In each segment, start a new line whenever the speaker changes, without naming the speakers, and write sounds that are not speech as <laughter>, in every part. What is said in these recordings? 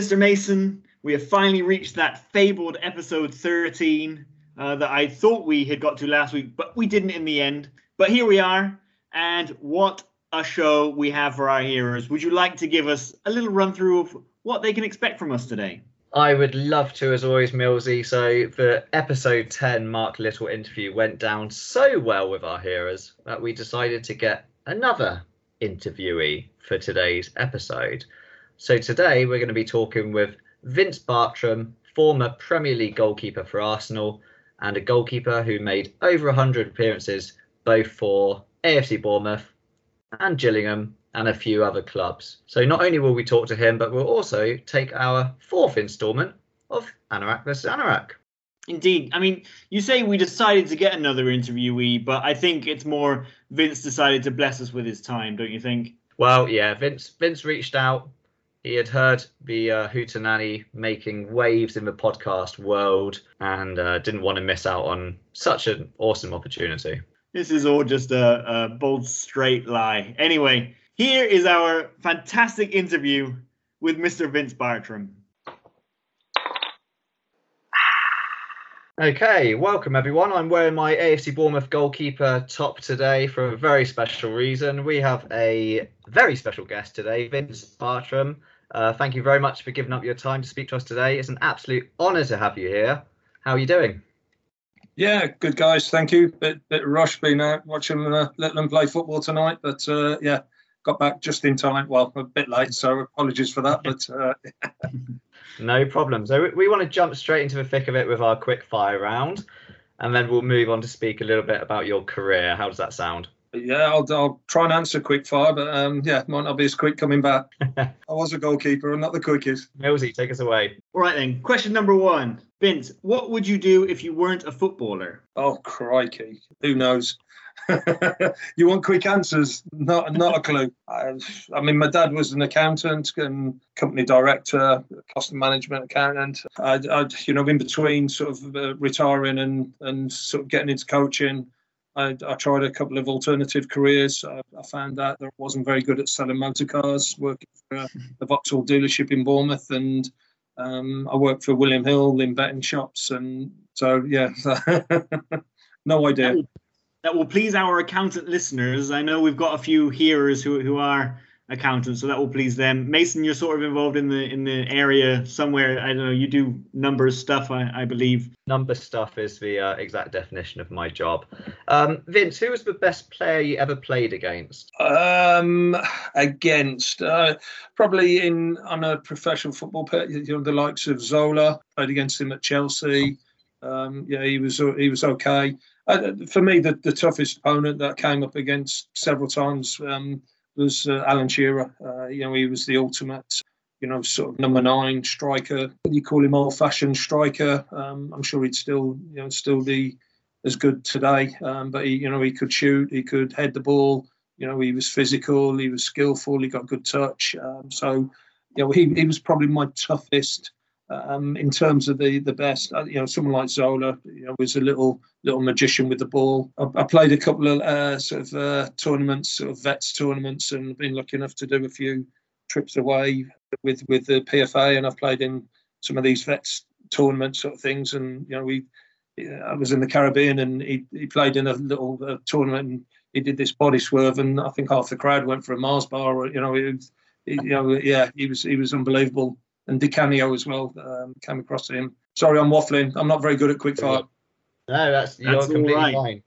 Mr. Mason, we have finally reached that fabled episode 13 uh, that I thought we had got to last week, but we didn't in the end. But here we are, and what a show we have for our hearers. Would you like to give us a little run through of what they can expect from us today?
I would love to, as always, Millsy. So the episode 10 Mark Little interview went down so well with our hearers that we decided to get another interviewee for today's episode. So today we're going to be talking with Vince Bartram, former Premier League goalkeeper for Arsenal, and a goalkeeper who made over 100 appearances both for AFC Bournemouth and Gillingham and a few other clubs. So not only will we talk to him, but we'll also take our fourth instalment of Anorak versus Anorak.
Indeed. I mean, you say we decided to get another interviewee, but I think it's more Vince decided to bless us with his time, don't you think?
Well, yeah, Vince Vince reached out. He had heard the uh, Hootenanny making waves in the podcast world and uh, didn't want to miss out on such an awesome opportunity.
This is all just a, a bold, straight lie. Anyway, here is our fantastic interview with Mr. Vince Bartram.
Okay, welcome everyone. I'm wearing my AFC Bournemouth goalkeeper top today for a very special reason. We have a very special guest today, Vince Bartram. Uh, thank you very much for giving up your time to speak to us today. It's an absolute honour to have you here. How are you doing?
Yeah, good guys. Thank you. Bit bit rush being out watching uh, let them play football tonight, but uh, yeah, got back just in time. Well, a bit late, so apologies for that. <laughs> But uh, <laughs>
no problem. So we, we want to jump straight into the thick of it with our quick fire round, and then we'll move on to speak a little bit about your career. How does that sound?
Yeah, I'll, I'll try and answer quick fire, but um, yeah, might not be as quick coming back. <laughs> I was a goalkeeper and not the quickest.
Millsy, take us away.
All right then. Question number one, Vince. What would you do if you weren't a footballer?
Oh crikey, who knows? <laughs> you want quick answers? Not not a clue. <laughs> I, I, mean, my dad was an accountant and company director, cost management accountant. I, I you know, in between sort of uh, retiring and and sort of getting into coaching. I, I, tried a couple of alternative careers. I, I, found out that I wasn't very good at selling motor cars, working for a, a Vauxhall dealership in Bournemouth, and um, I worked for William Hill in betting shops. And so, yeah, <laughs> no idea
that will please our accountant listeners. I know we've got a few hearers who, who are accountants, so that will please them. Mason, you're sort of involved in the in the area somewhere. I don't know. You do numbers stuff, I, I believe.
Number stuff is the uh, exact definition of my job. Um, Vince, who was the best player you ever played against?
Um, against uh, probably in on a professional football player, you know, the likes of Zola. Played against him at Chelsea. Um, yeah, he was he was okay. Uh, for me, the, the toughest opponent that I came up against several times um, was uh, Alan Shearer. Uh, you know, he was the ultimate, you know, sort of number nine striker. You call him old-fashioned striker. Um, I'm sure he'd still, you know, still be as good today. Um, but he, you know, he could shoot, he could head the ball. You know, he was physical, he was skillful, he got good touch. Um, so, you know, he, he was probably my toughest um, in terms of the the best. Uh, you know, someone like Zola, you know, was a little little magician with the ball. I, I played a couple of uh, sort of uh, tournaments, sort of vets tournaments, and been lucky enough to do a few trips away with with the PFA, and I've played in some of these vets tournaments sort of things. And you know, we I was in the Caribbean, and he he played in a little uh, tournament. and he did this body swerve, and I think half the crowd went for a Mars bar. You know, it, you know, yeah, he was he was unbelievable and Di Canio as well um, came across to him. Sorry, I'm waffling. I'm not very good at quickfire.
No, that's, you're that's completely right. fine.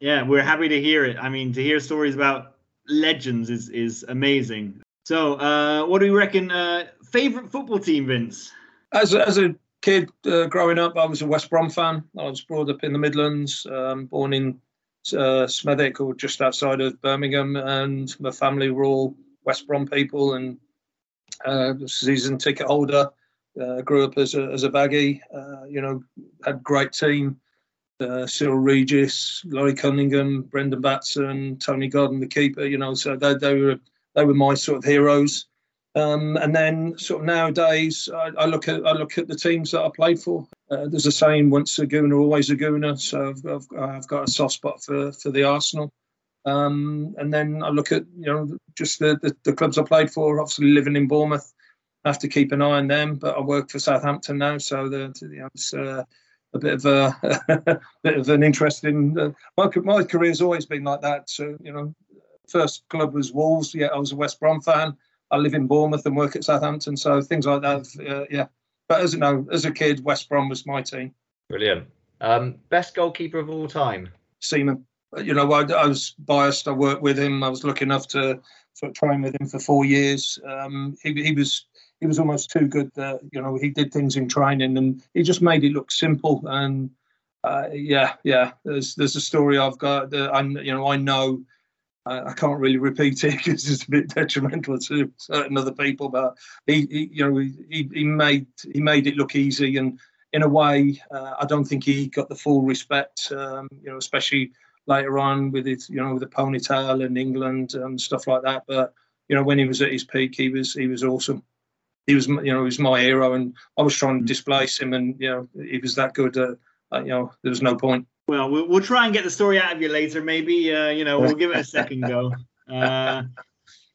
Yeah, we're happy to hear it. I mean, to hear stories about legends is is amazing. So, uh, what do you reckon? Uh, favorite football team, Vince?
As a, as a kid uh, growing up, I was a West Brom fan. I was brought up in the Midlands, um, born in uh, Smethwick or just outside of Birmingham, and my family were all West Brom people, and uh, season ticket holder. Uh, grew up as a as a baggy. Uh, you know, had great team. Uh, Cyril Regis, Laurie Cunningham, Brendan Batson, Tony Godden, the keeper. You know, so they, they were they were my sort of heroes. Um, and then sort of nowadays, I, I, look at I look at the teams that I played for. Uh, there's a saying: once a Gooner, always a Gooner. So I've, I've, I've, got a soft spot for for the Arsenal. Um, and then I look at you know just the, the, the, clubs I played for. Obviously, living in Bournemouth, have to keep an eye on them. But I work for Southampton now, so the, you know, it's uh, a bit of a <laughs> bit of an interesting. Uh, my my career's always been like that. So you know, first club was Wolves. Yeah, I was a West Brom fan. I live in Bournemouth and work at Southampton, so things like that. Uh, yeah, but as you know, as a kid, West Brom was my team.
Brilliant. Um, best goalkeeper of all time.
Seaman. You know, I, I, was biased. I worked with him. I was lucky enough to sort of train with him for four years. Um, he, he was he was almost too good. That, you know, he did things in training and he just made it look simple. And uh, yeah, yeah. There's there's a story I've got that I you know I know. I, I can't really repeat it <laughs> because it's a bit detrimental to certain other people. But he, he you know, he, he made he made it look easy, and in a way, uh, I don't think he got the full respect. Um, you know, especially later on with his, you know, with the ponytail in England and stuff like that. But you know, when he was at his peak, he was he was awesome he was you know he was my hero, and I was trying to displace him, and you know he was that good. Uh, you know there was no point.
Well, well, we'll try and get the story out of you later. Maybe uh, you know we'll give it a second go. <laughs>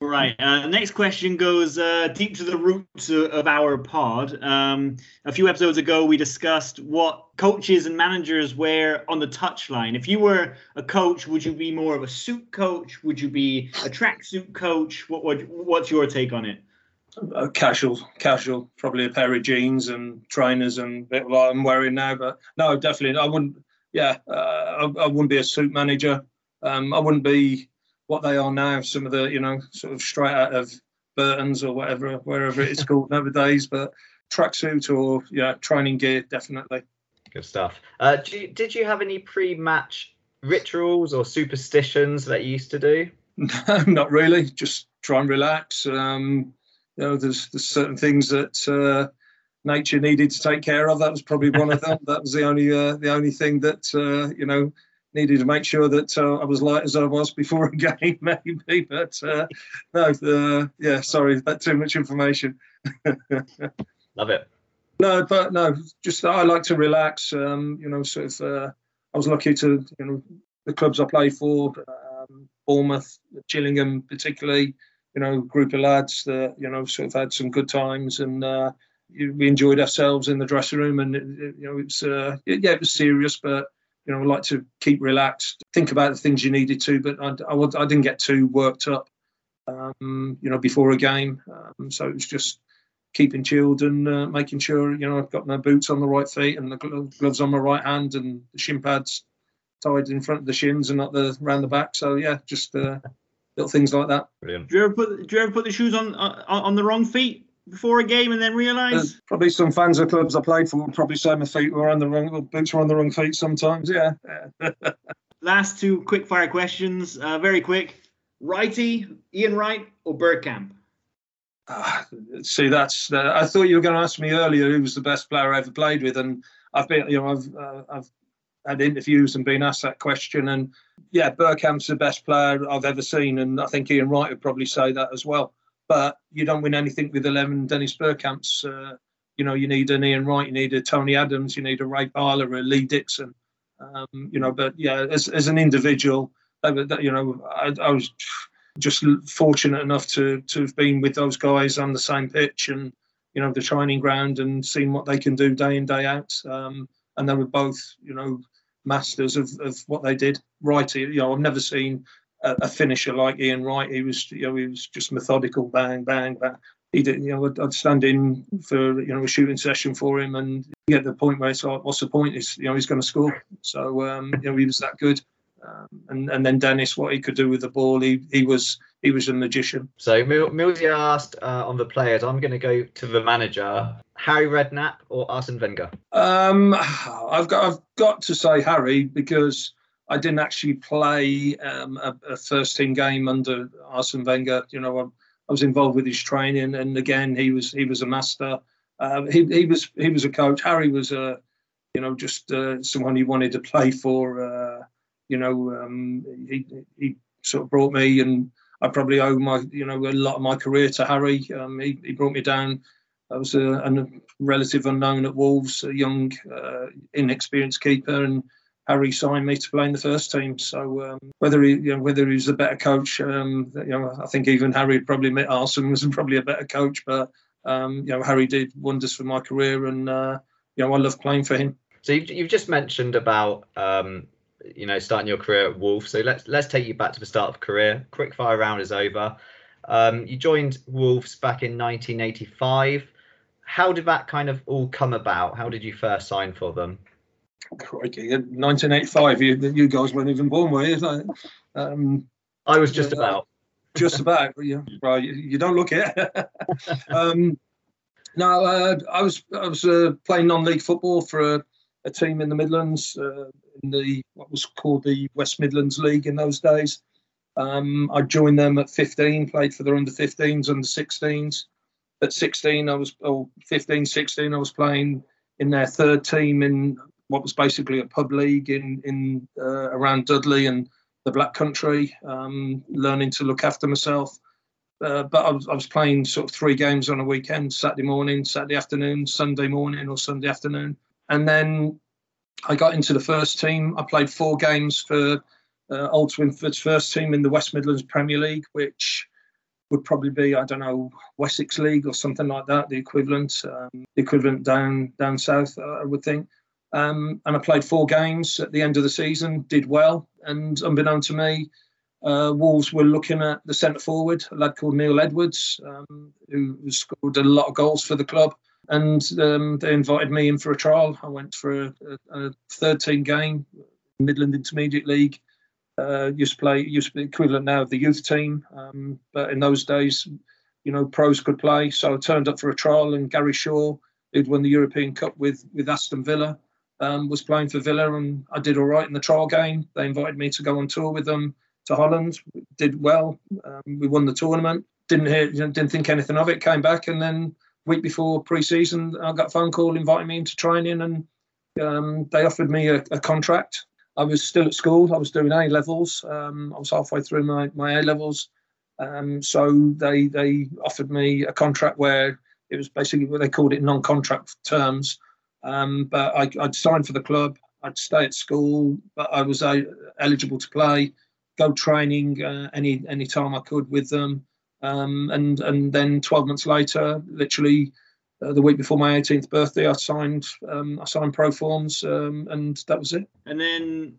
Uh, right. Uh, next question goes uh, deep to the roots of our pod. Um, a few episodes ago, we discussed what coaches and managers wear on the touchline. If you were a coach, would you be more of a suit coach? Would you be a tracksuit coach? What, what what's your take on it?
a casual, casual, probably a pair of jeans and trainers and bit like I'm wearing now. But no, definitely, I wouldn't. Yeah, uh, I, I, wouldn't be a suit manager. Um, I wouldn't be what they are now. Some of the, you know, sort of straight out of Burton's or whatever, wherever it's called <laughs> nowadays. But tracksuit or yeah, training gear, definitely.
Good stuff. Uh, you, did you have any pre-match rituals or superstitions that you used to do?
No, <laughs> not really. Just try and relax. Um, you know, there's, there's certain things that uh, nature needed to take care of. That was probably one of them. <laughs> that was the only uh, the only thing that uh, you know needed to make sure that uh, I was light as I was before a <laughs> game, maybe. But uh, no, yeah, sorry, that's too much information. <laughs>
Love it.
No, but no, just I like to relax. Um, you know, sort of. Uh, I was lucky to, you know, the clubs I play for, um, Bournemouth, Gillingham, particularly you know, group of lads that you know sort of had some good times and uh, we enjoyed ourselves in the dressing room. And it, you know, it's uh, yeah, it was serious, but you know, I like to keep relaxed, think about the things you needed to, but I, I, I didn't get too worked up, um, you know, before a game. Um, so it was just keeping chilled and uh, making sure, you know, I've got my boots on the right feet and the gloves on my right hand and the shin pads tied in front of the shins and not the around the back. So yeah, just uh, little things like that.
Brilliant.
Do you ever put Do you ever put the shoes on on, on the wrong feet before a game and then realise?
probably some fans of clubs I played for would probably say my feet were on the wrong boots were on the wrong feet sometimes. Yeah. <laughs>
Last two quick fire questions, uh, very quick. Righty, Ian Wright, or Bergkamp?
Uh, see, that's. Uh, I thought you were going to ask me earlier who was the best player I ever played with, and I've been, you know, I've uh, I've had interviews and been asked that question, and yeah, Bergkamp's the best player I've ever seen, and I think Ian Wright would probably say that as well. But you don't win anything with 11 Dennis Bergkamps. Uh, you know, you need an Ian Wright, you need a Tony Adams, you need a Ray Parlour, a Lee Dixon. Um, you know, but yeah, as, as an individual, you know, I, I, was just fortunate enough to to have been with those guys on the same pitch and you know the training ground and seeing what they can do day in day out. Um, and they were both, you know, masters of, of what they did. Right, you know, I've never seen a, a, finisher like Ian Wright. He was, you know, he was just methodical, bang, bang, bang. He did, you know, I'd, I'd stand in for, you know, a shooting session for him, and get the point where it's like, what's the point? Is you know, he's going to score. So, um, you know, he was that good. Um, and and then Dennis, what he could do with the ball, he he was he was a magician.
So Millsy asked uh, on the players. I'm going to go to the manager. Harry Redknapp or Arsene Wenger?
Um, I've got I've got to say Harry because I didn't actually play um, a, a, first team game under Arsene Wenger. You know, I, I, was involved with his training, and again, he was he was a master. Uh, he he was he was a coach. Harry was a you know just uh, someone he wanted to play for. Uh, you know, um, he he sort of brought me, and I probably owe my you know a lot of my career to Harry. Um, he he brought me down I was a, a, relative unknown at Wolves, a young, uh, inexperienced keeper, and Harry signed me to play in the first team. So um, whether he, you know, whether he's a better coach, um, you know, I think even Harry probably admit Arsene was <laughs> probably a better coach. But um, you know, Harry did wonders for my career, and uh, you know, I love playing for him.
So you've, you've just mentioned about um, you know starting your career at Wolves. So let's let's take you back to the start of career. Quick fire round is over. Um, you joined Wolves back in 1985. How did that kind of all come about? How did you first sign for them?
Crikey, 1985. You, you guys weren't even born, were you?
Um, I was just
yeah,
about.
Just about. yeah, <laughs> right. You, you, don't look it. <laughs> um, no, uh, I was I was uh, playing non-league football for a, a, team in the Midlands uh, in the what was called the West Midlands League in those days. Um, I joined them at 15, played for their under 15s, under 16s at 16, I was, or 15, 16, I was playing in their third team in what was basically a pub league in in uh, around Dudley and the Black Country, um, learning to look after myself. Uh, but I was, I was playing sort of three games on a weekend: Saturday morning, Saturday afternoon, Sunday morning, or Sunday afternoon. And then I got into the first team. I played four games for uh, Old Swinford's first team in the West Midlands Premier League, which would probably be I don't know Wessex League or something like that, the equivalent, um, the equivalent down down south, uh, I would think. Um, and I played four games at the end of the season, did well, and unbeknown to me, uh, Wolves were looking at the centre forward, a lad called Neil Edwards, um, who scored a lot of goals for the club, and um, they invited me in for a trial. I went for a, a, a third team game, Midland Intermediate League, uh, used to play, used to be equivalent now of the youth team. Um, but in those days, you know, pros could play. So I turned up for a trial, and Gary Shaw, who'd won the European Cup with with Aston Villa, um, was playing for Villa, and I did all right in the trial game. They invited me to go on tour with them to Holland. Did well. Um, we won the tournament. Didn't hear, didn't think anything of it. Came back, and then week before pre-season, I got a phone call inviting me into training, and um, they offered me a, a contract I was still at school. I was doing A levels. Um, I was halfway through my, my A levels. Um, so they they offered me a contract where it was basically what they called it non-contract terms. Um, but I, would sign for the club. I'd stay at school, but I was uh, eligible to play, go training uh, any any time I could with them. Um, and and then 12 months later, literally uh, the week before my 18th birthday, I signed um, I signed pro forms, um, and that was it.
And then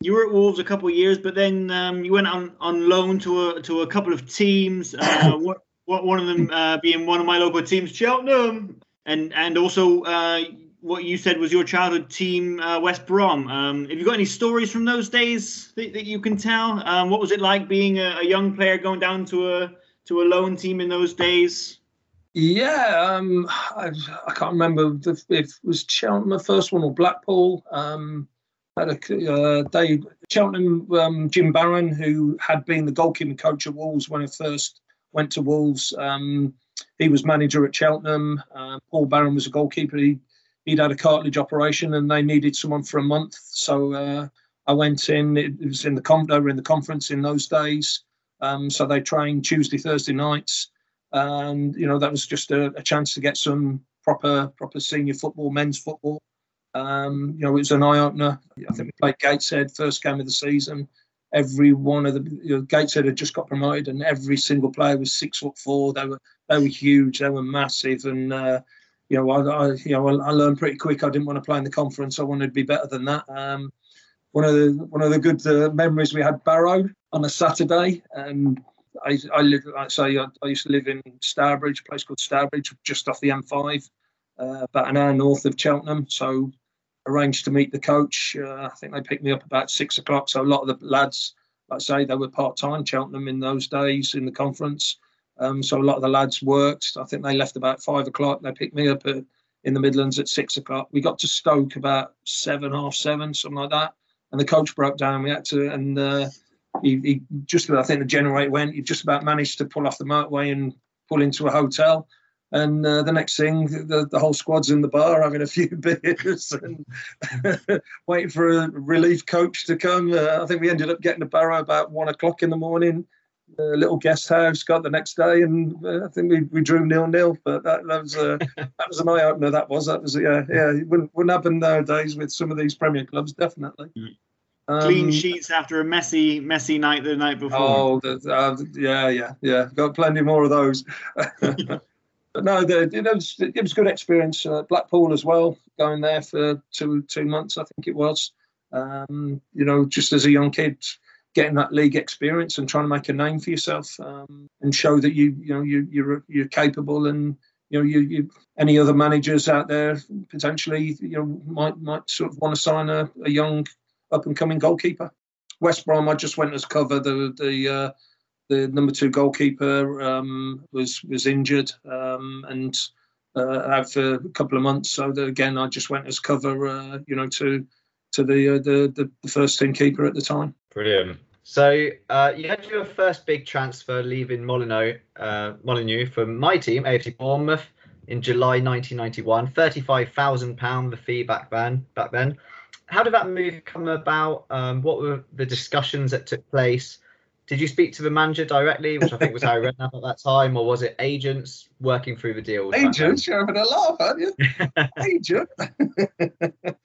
you were at Wolves a couple of years, but then um, you went on, on loan to a to a couple of teams. Uh, <coughs> what, what one of them uh, being one of my local teams, Cheltenham, and and also uh, what you said was your childhood team, uh, West Brom. Um, have you got any stories from those days that, that you can tell? Um, what was it like being a, a young player going down to a to a loan team in those days?
Yeah, um, I, I, can't remember if, it was Cheltenham first one or Blackpool. Um, had a uh, they Cheltenham um, Jim Barron, who had been the goalkeeping coach at Wolves when I first went to Wolves. Um, he was manager at Cheltenham. Uh, Paul Barron was a goalkeeper. He, would had a cartilage operation, and they needed someone for a month. So uh, I went in. It, was in the com- they were in the conference in those days. Um, so they trained Tuesday, Thursday nights and you know that was just a, a chance to get some proper proper senior football, men's football. Um, you know, it was an eye opener. I think we played Gateshead first game of the season. Every one of the you know, Gateshead had just got promoted, and every single player was six foot four. They were they were huge. They were massive, and uh, you know, I, I, you know I learned pretty quick. I didn't want to play in the conference. I wanted to be better than that. Um, one of the one of the good uh, memories we had Barrow on a Saturday, and I, I live, like I say, I, I, used to live in Stourbridge, a place called Stourbridge, just off the M5, uh, about an hour north of Cheltenham. So arranged to meet the coach. Uh, I think they picked me up about six o'clock. So a lot of the lads, like I say, they were part time Cheltenham in those days in the conference. Um, so a lot of the lads worked. I think they left about five o'clock. They picked me up at, in the Midlands at six o'clock. We got to Stoke about seven, half seven, something like that. And the coach broke down. We had to, and uh, he, he just I think the generator went. He just about managed to pull off the motorway and pull into a hotel. And uh, the next thing, the, the whole squad's in the bar having a <laughs> few beers and <laughs> waiting for a relief coach to come. Uh, I think we ended up getting to Barrow about one o'clock in the morning. A little guest house got the next day, and uh, I think we, we drew nil nil. But that, that was uh, <laughs> that was an eye opener. That was that was yeah yeah. It wouldn't, wouldn't happen nowadays with some of these Premier clubs, definitely. Mm.
Um, Clean sheets after a messy, messy night the night before.
Oh, uh, yeah, yeah, yeah. Got plenty more of those. <laughs> but no, the, it was it was good experience. Uh, Blackpool as well, going there for two two months, I think it was. Um, you know, just as a young kid, getting that league experience and trying to make a name for yourself um, and show that you you know you you're you're capable and you know you, you any other managers out there potentially you know might might sort of want to sign a, a young up and coming goalkeeper. West Brom, I just went as cover the the uh, the number two goalkeeper um, was was injured um, and uh, out for a couple of months. So again, I just went as cover, uh, you know, to to the, uh, the, the first team keeper at the time.
Brilliant. So uh, you had your first big transfer, leaving Molyneux, uh, Molyneux from my team, AFC Bournemouth, in July 1991. Thirty-five thousand pound the fee back then. Back then, how did that move come about? Um, what were the discussions that took place? Did you speak to the manager directly, which I think was Harry Redknapp at that time, or was it agents working through the deal?
Agents, you're having a laugh, aren't you? <laughs> Agent. <laughs>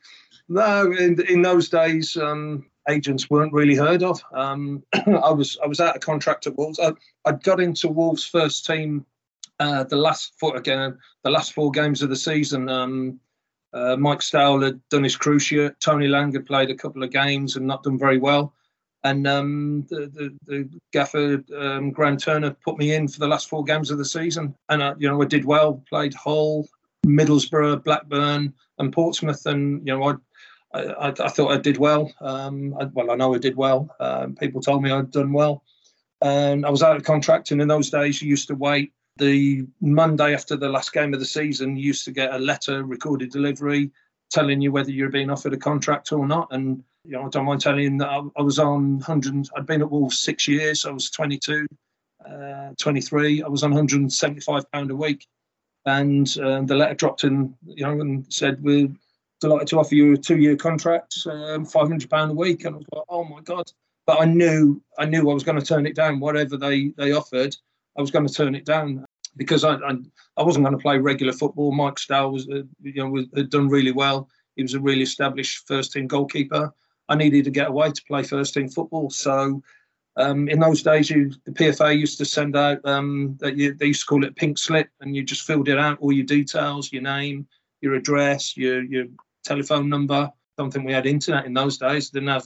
no, in, in those days, um, agents weren't really heard of. Um, <clears throat> I was I was out of contract at Wolves. I, I got into Wolves' first team uh, the last four again the last four games of the season. Um, uh, Mike Stowell had done his cruciate. Tony Lange had played a couple of games and not done very well and um, the, the, the gaffer um, Graham Turner put me in for the last four games of the season, and you know I did well. Played Hull, Middlesbrough, Blackburn, and Portsmouth, and you know I. I, I thought I did well. Um, I, well, I know I did well. Um, people told me I'd done well, and I was out of contract. And in those days, you used to wait the Monday after the last game of the season. You used to get a letter, recorded delivery, telling you whether you're being offered a contract or not. And you know, I don't mind telling you that I, I was on 100. I'd been at Wolves six years. I was 22, uh, 23. I was on 175 pound a week, and uh, the letter dropped in, you know, and said we're delighted to offer you a two-year contract, um, 500 pound a week. And I was like, oh my god! But I knew, I knew I was going to turn it down. Whatever they they offered, I was going to turn it down because I I, I wasn't going to play regular football. Mike Stowell was, uh, you know, was, had done really well. He was a really established first team goalkeeper. I needed to get away to play first team football. So um, in those days, you, the PFA used to send out um, they used to call it pink slip, and you just filled it out, all your details, your name, your address, your your telephone number. Don't think we had internet in those days. Didn't have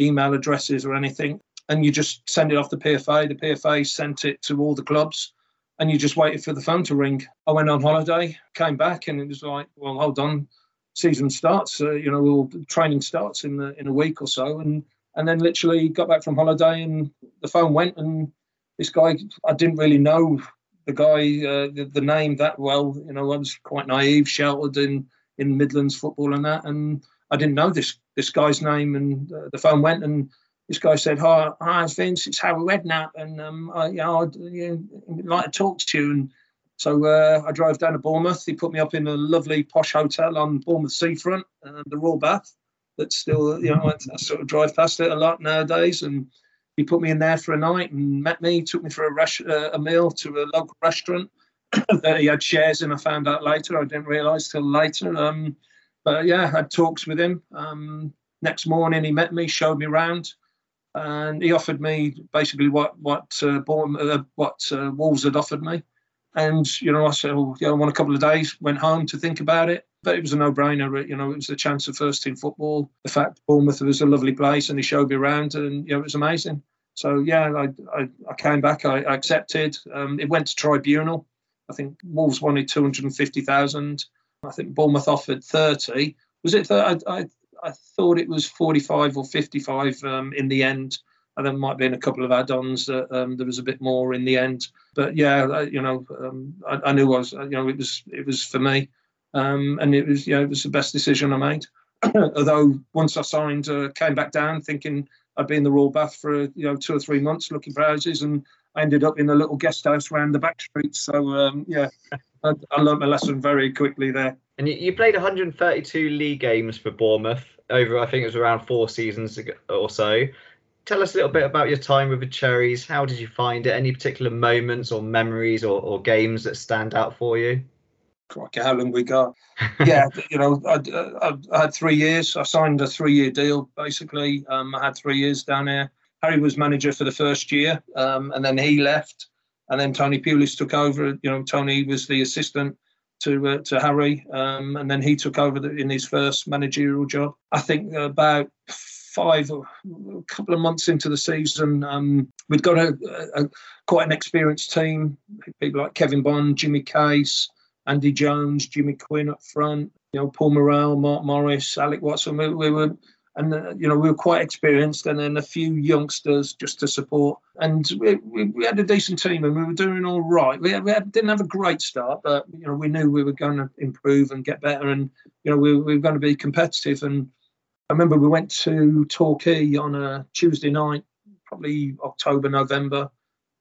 email addresses or anything, and you just send it off the PFA. The PFA sent it to all the clubs, and you just waited for the phone to ring. I went on holiday, came back, and it was like, well, hold on, season starts, uh, you know, training starts in the, in a week or so, and and then literally got back from holiday and the phone went, and this guy I didn't really know the guy uh, the, the, name that well, you know, I was quite naive, sheltered in in Midlands football and that, and I didn't know this this guy's name, and uh, the phone went and. This guy said, "Hi, hi, Vince. It's Harry Redknapp, and um, I, you know, I'd you know, like to talk to you." And so uh, I drove down to Bournemouth. He put me up in a lovely posh hotel on Bournemouth seafront, uh, the Royal Bath. That's still, you know, I, sort of drive past it a lot nowadays. And he put me in there for a night and met me, took me for a, res- uh, a meal to a local restaurant <clears throat> that he had shares in. I found out later. I didn't realise till later. Um, but yeah, I had talks with him. Um, next morning, he met me, showed me around, and he offered me basically what what uh, Bournemouth, uh, what uh, Wolves had offered me. And, you know, I said, well, you know, one a couple of days, went home to think about it. But it was a no brainer. You know, it was a chance of first team football. The fact Bournemouth was a lovely place and he showed me around and, you know, it was amazing. So, yeah, I, I, I came back, I, I accepted. Um, it went to tribunal. I think Wolves wanted 250,000. I think Bournemouth offered 30. Was it? I, I, I thought it was 45 or 55 um, in the end and there might be in a couple of add-ons that um, there was a bit more in the end. But yeah, you know, um, I, I, knew I was, you know, it was it was for me, um, and it was, you know, it was the best decision I made. <coughs> Although once I signed, uh, came back down thinking I'd be in the Royal Bath for you know two or three months looking for houses, and I ended up in a little guest house around the back streets. So um, yeah, I, I learned my lesson very quickly there.
And you played 132 league games for Bournemouth over, I think it was around four seasons or so tell us a little bit about your time with the Cherries. How did you find it? Any particular moments or memories or, or games that stand out for you?
Crikey, how long we got? <laughs> yeah, you know, I, I, I, had three years. I signed a three-year deal, basically. Um, I had three years down there. Harry was manager for the first year, um, and then he left. and then Tony Pulis took over. You know, Tony was the assistant to uh, to Harry, um, and then he took over the, in his first managerial job. I think about five, a couple of months into the season, um, we'd got a, a, quite an experienced team. People like Kevin Bond, Jimmy Case, Andy Jones, Jimmy Quinn up front. You know, Paul Morrell, Mark Morris, Alec Watson. We, we were and uh, you know we were quite experienced, and then a few youngsters just to support. And we, we, we had a decent team, and we were doing all right. We, we had, didn't have a great start, but you know we knew we were going to improve and get better, and you know we, we were going to be competitive. And I remember we went to Torquay on a Tuesday night, probably October, November,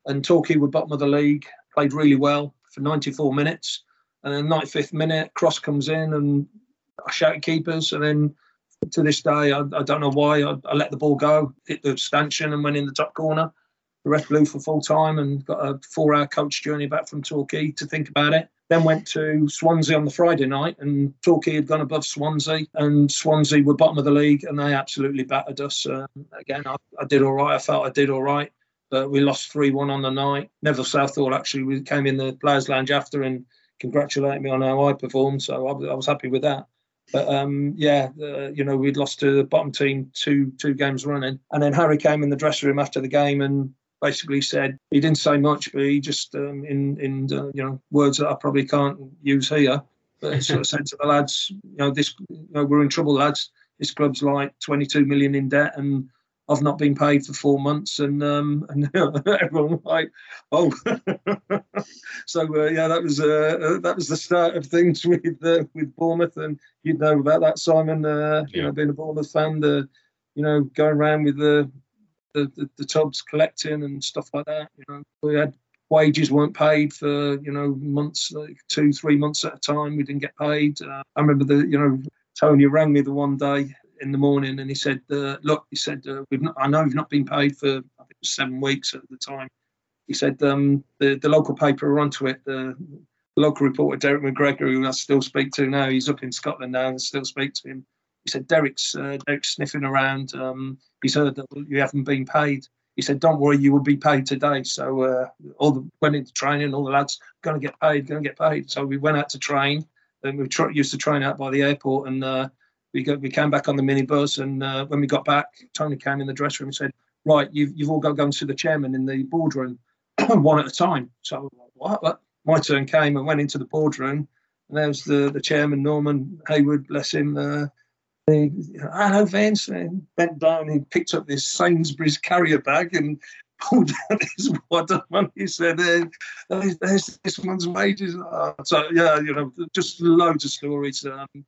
and Torquay were bottom of the league, played really well for 94 minutes, and then 95th minute, cross comes in, and I shouted keepers, and then to this day, I, I don't know why I, I, let the ball go, hit the stanchion, and went in the top corner. The ref blew for full time and got a four-hour coach journey back from Torquay to think about it. Then went to Swansea on the Friday night, and Torquay had gone above Swansea, and Swansea were bottom of the league, and they absolutely battered us. Um, again, I, I, did all right. I felt I did all right, but we lost three-one on the night. Neville Southall actually we came in the players' lounge after and congratulated me on how I performed, so I, I was happy with that. But um, yeah, uh, you know, we'd lost to the bottom team two two games running, and then Harry came in the dressing room after the game and basically said he didn't say much, but he just um, in in uh, you know words that I probably can't use here, but he sort of said to the lads, you know, this you know, we're in trouble, lads. This club's like 22 million in debt, and I've not been paid for four months, and um, <laughs> and everyone like, oh, <laughs> so uh, yeah, that was uh, uh, that was the start of things <laughs> with uh, with Bournemouth, and you'd know about that, Simon. Uh, yeah. You know, being a Bournemouth fan, the you know going around with the the, the the tubs collecting and stuff like that. You know, we had wages weren't paid for you know months, like two, three months at a time. We didn't get paid. Uh, I remember the you know Tony rang me the one day in the morning and he said, uh, "Look," he said, uh, "We've not, I know you've not been paid for I think seven weeks at the time." He said, um, "The the local paper are onto it. The, the local reporter Derek McGregor, who I still speak to now, he's up in Scotland now, and still speak to him. He said Derek's uh, Derek's sniffing around. Um, he's heard that you haven't been paid." He said, "Don't worry, you will be paid today." So uh, all the went into training. All the lads going to get paid, going to get paid. So we went out to train. And we tr- used to train out by the airport, and uh, we got we came back on the minibus, and uh, when we got back, Tony came in the dressing room and said, "Right, you've you've all got to go and see the chairman in the boardroom, <clears throat> one at a time." So what? what? My turn came and went into the boardroom, and there was the the chairman Norman Hayward, bless him. Uh, he, hello, Vince. And bent down. He picked up this Sainsbury's carrier bag and <laughs> pulled out his water money. He said, there's, there's this one's wages. Oh, so, yeah, you know, just loads of stories. Um,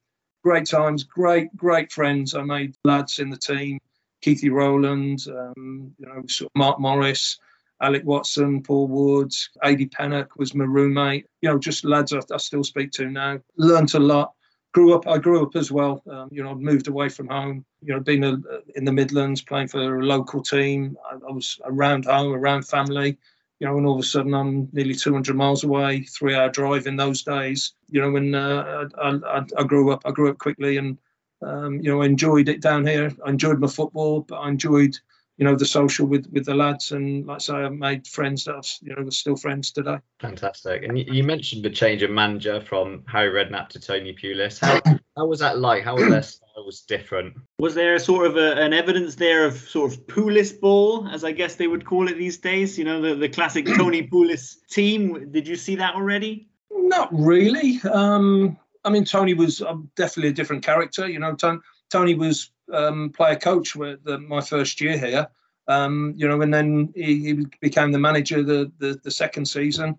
great times, great, great friends. I made lads in the team, Keithy Rowland, um, you know, sort of Mark Morris, Alec Watson, Paul Woods, Adi Pennock was my roommate. You know, just lads I, I still speak to now. Learned a lot. Grew up. I grew up as well. Um, you know, moved away from home. You know, being a, in the Midlands, playing for a local team. I, I was around home, around family you know, and all of a sudden I'm nearly 200 miles away, three hour drive in those days. You know, when uh, I, I, I, grew up, I grew up quickly and, um, you know, I enjoyed it down here. I enjoyed my football, but I enjoyed, you know, the social with, with the lads. And like I say, I've made friends that I've, you know, are still friends today.
Fantastic. And you mentioned the change of manager from Harry Redknapp to Tony Pulis. How, how was that like? How was their <clears throat> styles different?
Was there sort of a, an evidence there of sort of Pulis ball, as I guess they would call it these days? You know, the, the classic <clears throat> Tony Pulis team. Did you see that already?
Not really. Um, I mean, Tony was um, definitely a different character. You know, Tony, Tony was um, player coach with the, my first year here. Um, you know, and then he, he, became the manager the, the, the second season.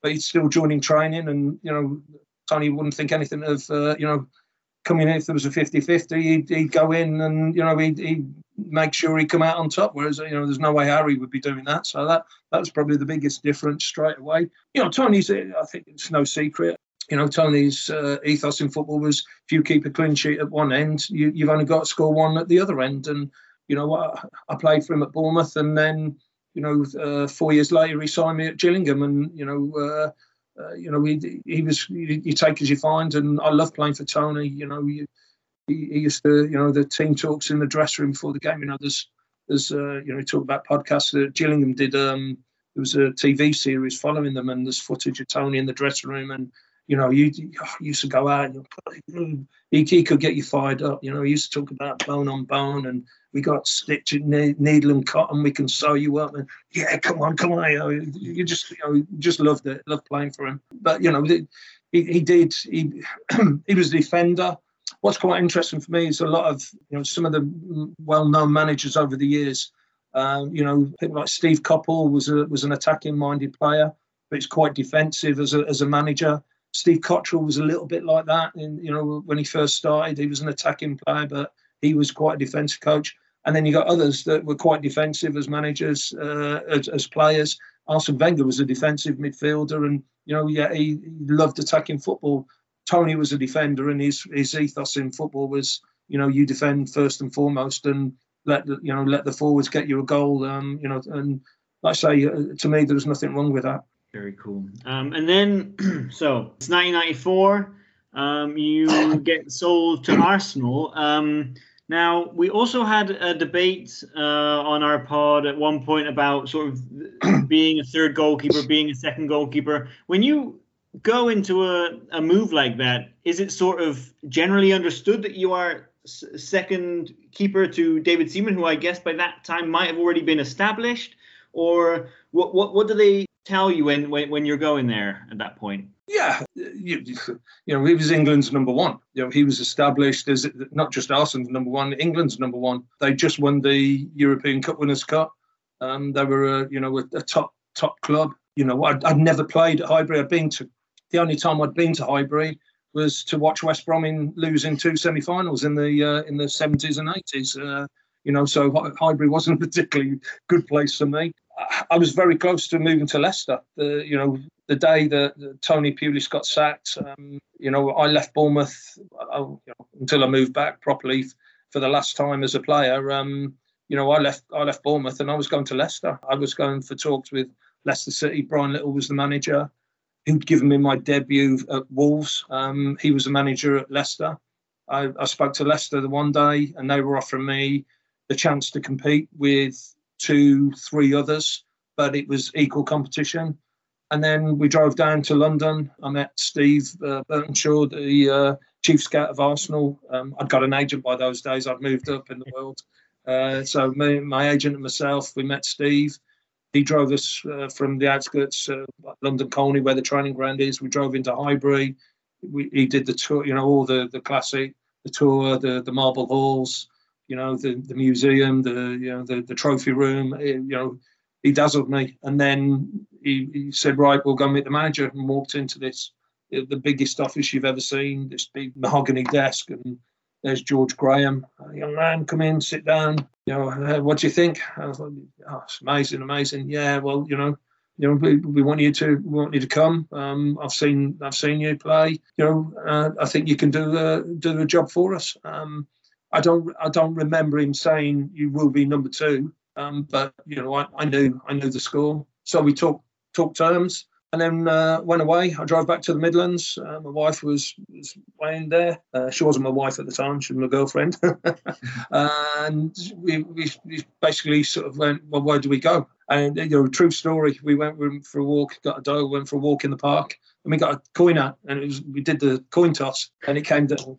But he's still joining training, and you know, Tony wouldn't think anything of uh, you know coming in if there was a 50-50 he'd, he'd go in and you know he'd, he'd, make sure he'd come out on top whereas you know there's no way harry would be doing that. So that that was probably the biggest difference straight away. You know tony's i think it's no secret you know tony's uh, ethos in football was if you keep a clean sheet at one end you, you've only got to score one at the other end. And you know I, I played for him at bournemouth and then you know uh, four years later he signed me at gillingham and you know uh, uh, you know, he, he was you, you, take as you find, and I love playing for Tony. You know, he, he, used to, you know, the team talks in the dressing room before the game. You know, there's there's uh, you know, we talk about podcasts that Gillingham did um, there was a TV series following them, and there's footage of Tony in the dressing room, and you know, you, you used to go out and he, he could get you fired up. You know, he used to talk about bone on bone, and we got stitch and needle and cotton. We can sew you up, and yeah, come on, come on. You, know, you just, you know, just loved it, loved playing for him. But you know, he, he did. He <clears throat> he was a defender. What's quite interesting for me is a lot of you know some of the well-known managers over the years. Um, you know, people like Steve Coppell was a was an attacking-minded player, but he's quite defensive as a as a manager. Steve Cotterill was a little bit like that. And you know, when he first started, he was an attacking player, but he was quite a defensive coach. And then you got others that were quite defensive as managers, uh, as, as, players. Arsene Wenger was a defensive midfielder, and you know, yeah, he, he, loved attacking football. Tony was a defender, and his his ethos in football was, you know, you defend first and foremost, and let the, you know let the forwards get you a goal. Um, you know, and like I say, uh, to me, there was nothing wrong with that.
Very cool. Um, and then, <clears throat> so it's 1994. Um, you <coughs> get sold to Arsenal. Um, now, we also had a debate uh, on our pod at one point about sort of <clears throat> being a third goalkeeper, being a second goalkeeper. When you go into a, a move like that, is it sort of generally understood that you are s- second keeper to David Seaman, who I guess by that time might have already been established? Or what, what, what do they tell you when, when, when you're going there at that point?
Yeah, you, you know, he was England's number one. You know, he was established as not just Arsenal's number one, England's number one. They just won the European Cup Winners' Cup. Um, they were, a, you know, a, a, top top club. You know, I'd, I'd never played at Highbury. I'd been to the only time I'd been to Highbury was to watch West Brom in losing two semi-finals in the uh, in the 70s and 80s. Uh, you know, so Highbury wasn't <laughs> a particularly good place for me. I was very close to moving to Leicester. The you know the day that, that Tony Pulis got sacked, um, you know I left Bournemouth I, uh, you know, until I moved back properly for the last time as a player. Um, you know I left I left Bournemouth and I was going to Leicester. I was going for talks with Leicester City. Brian Little was the manager. Who'd given me my debut at Wolves. Um, he was the manager at Leicester. I, I spoke to Leicester the one day and they were offering me the chance to compete with two, three others, but it was equal competition. And then we drove down to London. I met Steve uh, Burtenshaw, the uh, chief scout of Arsenal. Um, I'd got an agent by those days. I'd moved up in the world. Uh, so me, my agent and myself, we met Steve. He drove us uh, from the outskirts, uh, London Colney, where the training ground is. We drove into Highbury. We, he did the tour, you know, all the the classic, the tour, the the marble halls, you know, the, the museum, the you know the, the trophy room. Eh, you know, he dazzled me, and then he, he said, "Right, we'll go meet the manager." And walked into this eh, the biggest office you've ever seen, this big mahogany desk, and there's George Graham, young man, come in, sit down. You know, uh, what do you think? I was like, oh, it's amazing, amazing. Yeah, well, you know, you know, we, we want you to we want you to come. Um, I've seen I've seen you play. You know, uh, I think you can do the do the job for us. Um, I don't I don't remember him saying you will be number two. Um, but you know, I, I knew I knew the score. So we talked talked terms and then uh, went away. I drove back to the Midlands. Uh, my wife was, was weighing there. Uh, she wasn't my wife at the time; she was my girlfriend. <laughs> and we, we, we, basically sort of went, "Well, where do we go?" And you know, true story. We went for a walk, got a dog, went for a walk in the park, and we got a coin out, and it was we did the coin toss, and it came down.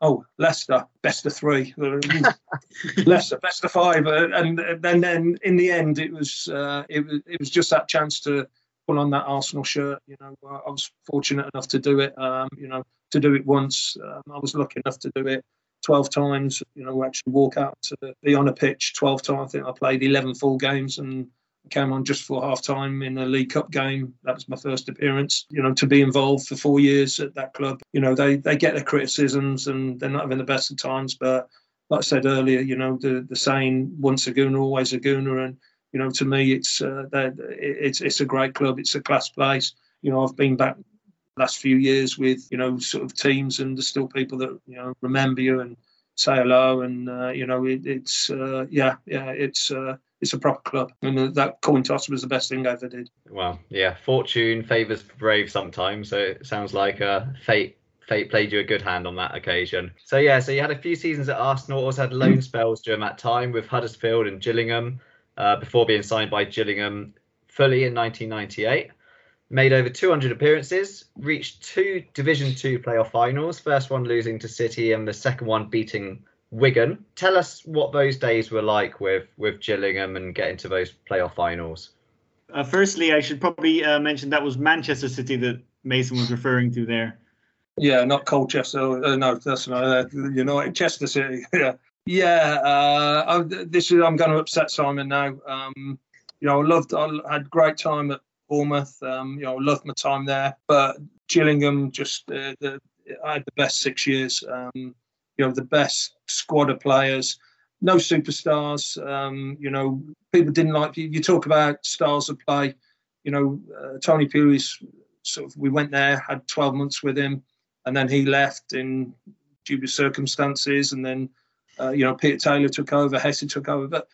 Oh, Leicester, best of three. <laughs> Leicester, best of five, uh, and then then in the end, it was uh, it was it was just that chance to put on that Arsenal shirt. You know, I was fortunate enough to do it. Um, you know, to do it once. Um, I was lucky enough to do it 12 times. You know, actually walk out to be on a pitch 12 times. I think I played 11 full games and came on just for half time in a League Cup game. That was my first appearance. You know, to be involved for four years at that club. You know, they they get their criticisms and they're not having the best of times, but like I said earlier, you know, the the saying "once a Gooner, always a Gooner," and you know, to me, it's uh, it's it's a great club. It's a class place. You know, I've been back last few years with you know sort of teams, and there's still people that you know remember you and say hello, and uh, you know, it, it's uh, yeah, yeah, it's uh, it's a proper club. and that coin toss was the best thing I ever did.
Well, yeah, fortune favours brave sometimes. So it sounds like uh, fate fate played you a good hand on that occasion. So yeah, so you had a few seasons at Arsenal, also had loan spells during that time with Huddersfield and Gillingham, uh, before being signed by Gillingham fully in 1998. Made over 200 appearances, reached two Division Two playoff finals. First one losing to City, and the second one beating Wigan. Tell us what those days were like with with Gillingham and getting to those playoff finals.
Uh, firstly, I should probably uh, mention that was Manchester City that Mason was referring to there.
Yeah, not Colchester. Uh, no, that's not uh, United. Chester City. <laughs> yeah, yeah. Uh, I, this is. I'm going to upset Simon now. Um, you know, I loved. I had great time at Bournemouth. Um, you know, I loved my time there. But Gillingham, just uh, the, I had the best six years. Um, you know, the best squad of players. No superstars. Um, you know, people didn't like you. You talk about stars of play. You know, uh, Tony Pulis. Sort of, we went there, had 12 months with him and then he left in to circumstances, and then uh, you know Peter Taylor took over, Hesse took over, but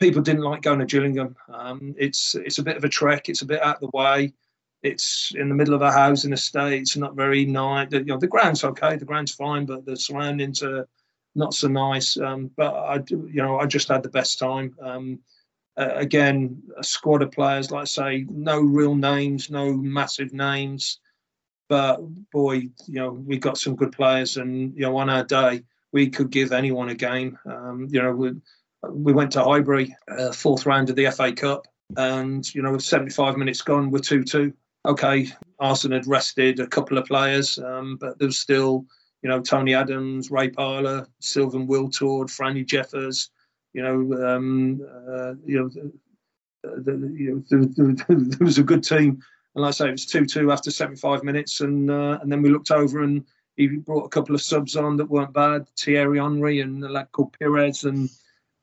people didn't like going to Gillingham. Um, it's it's a bit of a trek. It's a bit out of the way. It's in the middle of a housing estate. It's not very nice. You know, the ground's okay. The ground's fine, but the surroundings are not so nice. Um, but I, you know, I just had the best time. Um, uh, again, a squad of players, like I say, no real names, no massive names. But boy, you know, we got some good players, and you know, on our day, we could give anyone a game. Um, you know, we, we went to Highbury, uh, fourth round of the FA Cup, and you know, with 75 minutes gone, we're two-two. Okay, Arsenal had rested a couple of players, um, but there was still, you know, Tony Adams, Ray Parlour, Sylvain Wiltord, Franny Jeffers. You know, um, uh, you know, the, the, you know there, there was a good team and like I say, it was 2 2 after 75 minutes. And uh, and then we looked over and he brought a couple of subs on that weren't bad Thierry Henry and a lad called Pires. And,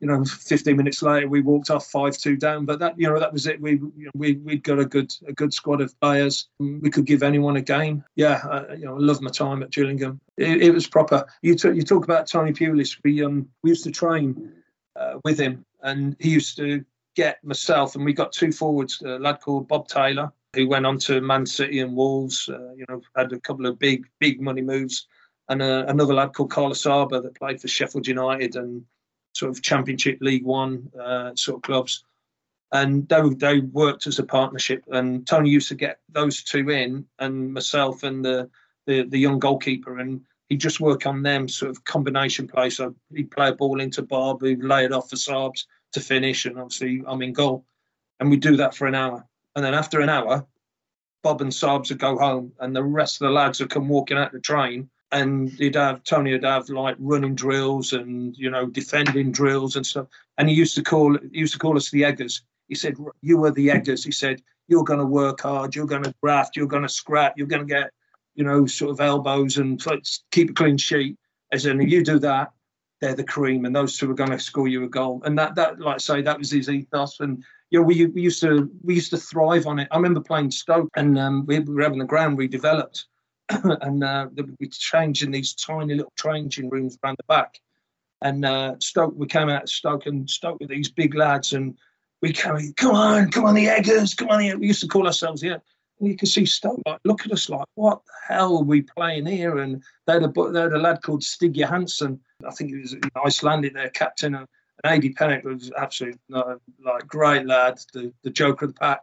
you know, 15 minutes later, we walked off 5 2 down. But that, you know, that was it. We, you know, we, we'd got a good a good squad of players. We could give anyone a game. Yeah, I, you know, I love my time at Gillingham. It, it was proper. You, t- you talk about Tony Pulis. We, um, we used to train uh, with him and he used to get myself and we got two forwards, a lad called Bob Taylor who went on to Man City and Wolves. Uh, you know, had a couple of big, big money moves, and uh, another lad called Carl Asaba that played for Sheffield United and sort of Championship League One uh, sort of clubs. And they they worked as a partnership. And Tony used to get those two in, and myself and the the, the young goalkeeper, and he'd just work on them sort of combination play. So he'd play a ball into Bob, who'd lay it off for Sabs to finish, and obviously I'm in goal. And we do that for an hour and then after an hour, Bob and Sabs would go home, and the rest of the lads would come walking out the train, and he'd have Tony would have like running drills and you know defending drills and stuff. And he used to call he used to call us the eggers. He said, "You were the eggers." He said, "You're going to work hard. You're going to graft. You're going to scrap. You're going to get you know sort of elbows and keep a clean sheet." As in, you do that, they're the cream, and those two are going to score you a goal. And that that like I say that was his ethos and you know, we, we used to we used to thrive on it. I remember playing Stoke, and um, we were having the ground redeveloped, <coughs> and uh, we changed in these tiny little changing rooms around the back. And uh, Stoke, we came out of Stoke and Stoke with these big lads, and we came, come on, come on, the Eggers, come on, the we used to call ourselves, yeah. And you can see Stoke like look at us like, what the hell are we playing here? And they had a they had a lad called Stig Johansson, I think he was Icelandic, their captain. And, and Adi Pennock was absolutely uh, like great lad, the, the joker of the pack.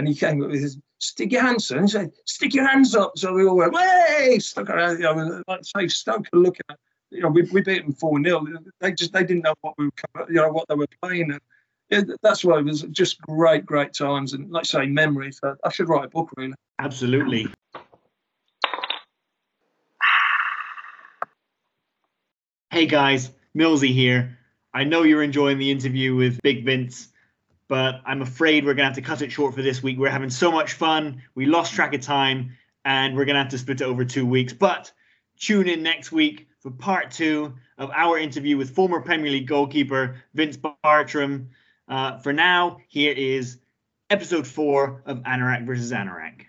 And he came with his stick your hands up. And He said, stick your hands up. So we all went, way, stuck around, you know, like say Stoke looking at, you know, we, we beat them 4 0. They just, they didn't know what we were, you know, what they were playing. And that's why it was just great, great times. And like I say, memories. I should write a book, really.
Absolutely. Hey guys, Millsy here. I know you're enjoying the interview with Big Vince, but I'm afraid we're going to have to cut it short for this week. We're having so much fun. We lost track of time, and we're going to have to split it over two weeks. But tune in next week for part two of our interview with former Premier League goalkeeper Vince Bartram. Uh, for now, here is episode four of Anorak versus Anorak.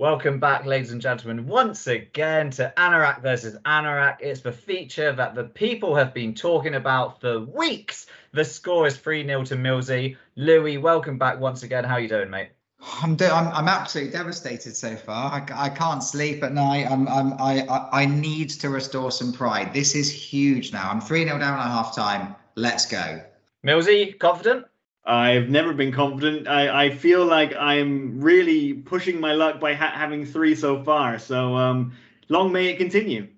Welcome back, ladies and gentlemen, once again to Anorak versus Anorak. It's the feature that the people have been talking about for weeks. The score is 3 0 to Millsy. Louis, welcome back once again. How are you doing, mate?
I'm, do- I'm I'm absolutely devastated so far. I, I can't sleep at night. I'm, I'm I, I need to restore some pride. This is huge now. I'm three 0 down at half time. Let's go.
Millsy, confident?
I've never been confident. I, I feel like I'm really pushing my luck by ha- having three so far. So um, long may it continue.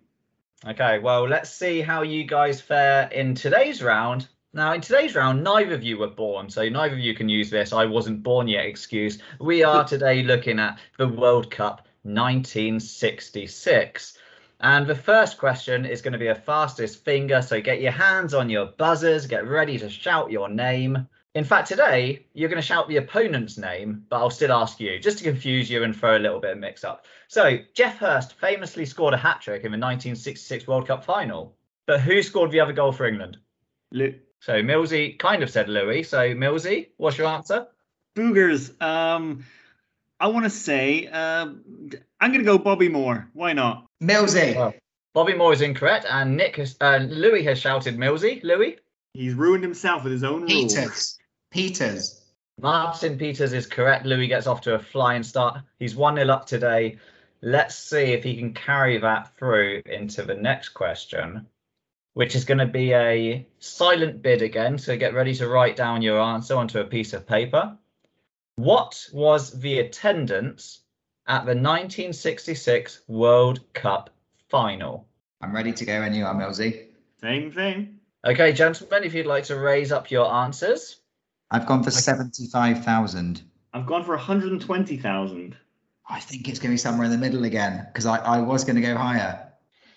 Okay, well, let's see how you guys fare in today's round. Now, in today's round, neither of you were born, so neither of you can use this I wasn't born yet excuse. We are <laughs> today looking at the World Cup 1966. And the first question is going to be a fastest finger, so get your hands on your buzzers, get ready to shout your name. In fact, today you're going to shout the opponent's name, but I'll still ask you just to confuse you and throw a little bit of mix up. So, Geoff Hurst famously scored a hat trick in the 1966 World Cup final, but who scored the other goal for England?
Li-
So, Millsy kind of said Louis. So, Millsy, what's your answer?
Boogers. Um, I want to say uh, I'm going to go Bobby Moore. Why not?
Millsy.
Wow. Bobby Moore is incorrect, and Nick has, uh, Louis has shouted Millsy. Louis?
He's ruined himself with his own rules.
Peters. Peters.
Martin Peters is correct. Louis gets off to a flying start. He's 1 0 up today. Let's see if he can carry that through into the next question, which is going to be a silent bid again. So get ready to write down your answer onto a piece of paper. What was the attendance at the 1966 World Cup final?
I'm ready to go when you are, Millsy.
Same thing.
Okay, gentlemen, if you'd like to raise up your answers.
I've gone for seventy-five thousand.
I've gone for 120,000.
I think it's going to be somewhere in the middle again because I, I was going to go higher.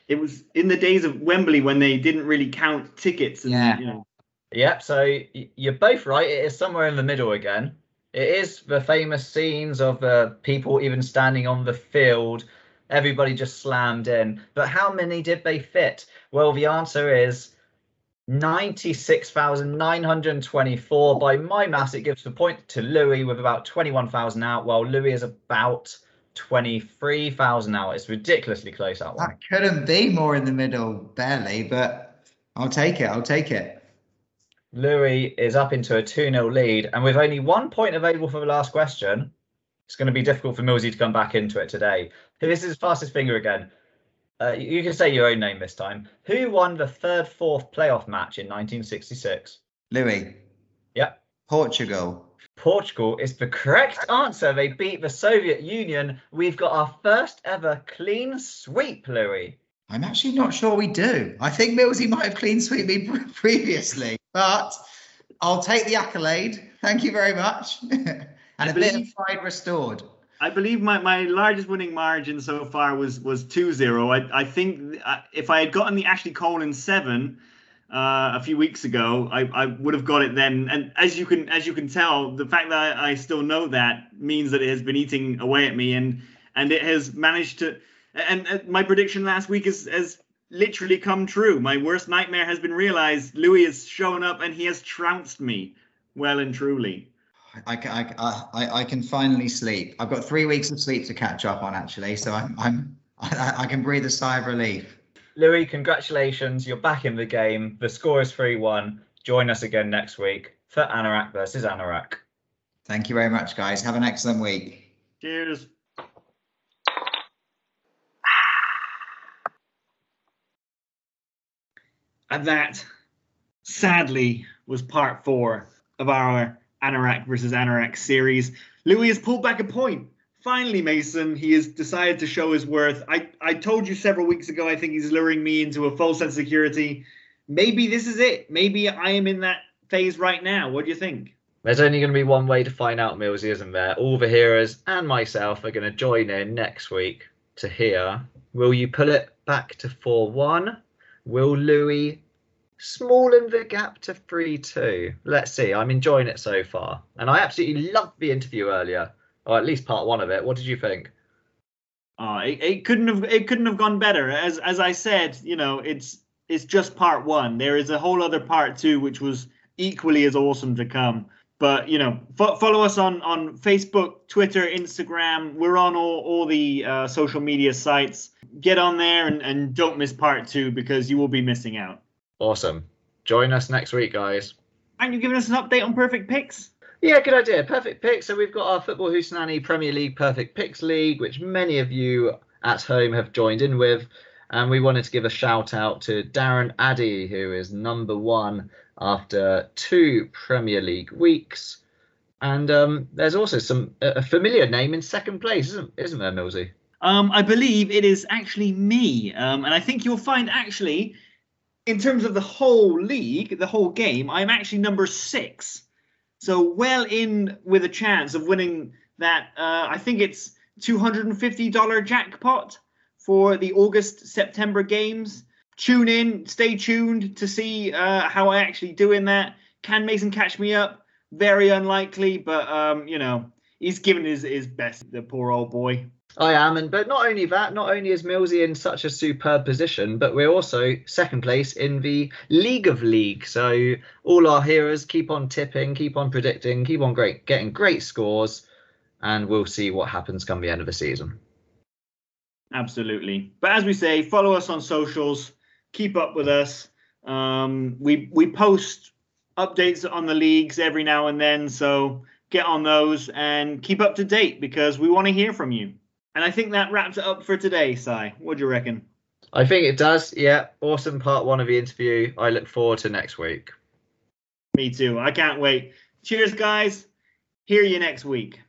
It was in the days of Wembley when they didn't really count tickets. And,
Yeah.
You know,
Yep, so you're both right. It is somewhere in the middle again. It is the famous scenes of uh, people even standing on the field, everybody just slammed in. But how many did they fit? Well, the answer is 96,924. By my maths, it gives the point to Louis with about 21,000 out, while Louis is about 23,000 out. It's ridiculously close, that one.
That couldn't be more in the middle, barely, but I'll take it. I'll take it.
Louis is up into a 2 0 lead, and with only one point available for the last question, it's going to be difficult for Millsy to come back into it today. This is fastest finger again. Uh, you can say your own name this time. Who won the third fourth playoff match in 1966?
Louis.
Yep.
Portugal.
Portugal is the correct answer. They beat the Soviet Union. We've got our first ever clean sweep, Louis.
I'm actually not sure we do. I think Millsy might have clean sweep me <laughs> previously, but I'll take the accolade. Thank you very much. <laughs> and a bit of pride restored.
I believe my, my largest winning margin so far was was 2-0. I, I think uh, if I had gotten the Ashley Colin seven uh, a few weeks ago, I, I would have got it then. And as you can as you can tell, the fact that I, I still know that means that it has been eating away at me, and and it has managed to. And uh, my prediction last week is has literally come true. My worst nightmare has been realized. Louis has shown up and he has trounced me, well and truly.
I, ca- I, I, I can finally sleep. I've got three weeks of sleep to catch up on, actually, so I'm, I'm I, I can breathe a sigh of relief.
Louis, congratulations. You're back in the game. The score is 3 1. Join us again next week for Anorak versus Anorak.
Thank you very much, guys. Have an excellent week.
Cheers. And that, sadly, was part four of our Anorak versus Anorak series. Louis has pulled back a point. Finally, Mason, he has decided to show his worth. I, I told you several weeks ago, I think he's luring me into a false sense of security. Maybe this is it. Maybe I am in that phase right now. What do you think?
There's only going to be one way to find out, Millsy, isn't there? All the heroes and myself are going to join in next week to hear will you pull it back to 4 1? Will Louis smallen the gap to 3 2? Let's see. I'm enjoying it so far. And I absolutely loved the interview earlier, or at least part one of it. What did you think?
Oh, it, it couldn't have it couldn't have gone better. As as I said, you know, it's it's just part one. There is a whole other part two, which was equally as awesome to come. But you know, fo- follow us on on Facebook, Twitter, Instagram. We're on all all the uh, social media sites. Get on there and, and don't miss part two because you will be missing out.
Awesome. Join us next week, guys.
Aren't you giving us an update on perfect picks?
Yeah, good idea. Perfect Picks. So we've got our Football Hootenanny Premier League Perfect Picks League, which many of you at home have joined in with. And we wanted to give a shout out to Darren Addy, who is number one after two Premier League weeks. And um, there's also some a familiar name in second place, isn't isn't there, Millsy?
Um, I believe it is actually me, um, and I think you'll find actually, in terms of the whole league, the whole game, I'm actually number six. So well in with a chance of winning that. Uh, I think it's $250 jackpot for the August September games. Tune in, stay tuned to see uh, how I actually do in that. Can Mason catch me up? Very unlikely, but um, you know he's given his his best. The poor old boy.
I am, and but not only that, not only is Millsy in such a superb position, but we're also second place in the League of League. So all our heroes keep on tipping, keep on predicting, keep on great getting great scores, and we'll see what happens come the end of the season.
Absolutely. But as we say, follow us on socials, keep up with us. Um, we we post updates on the leagues every now and then, so get on those and keep up to date because we want to hear from you. And I think that wraps it up for today, Si. What do you reckon?
I think it does. Yeah, awesome part one of the interview. I look forward to next week.
Me too. I can't wait. Cheers, guys. Hear you next week.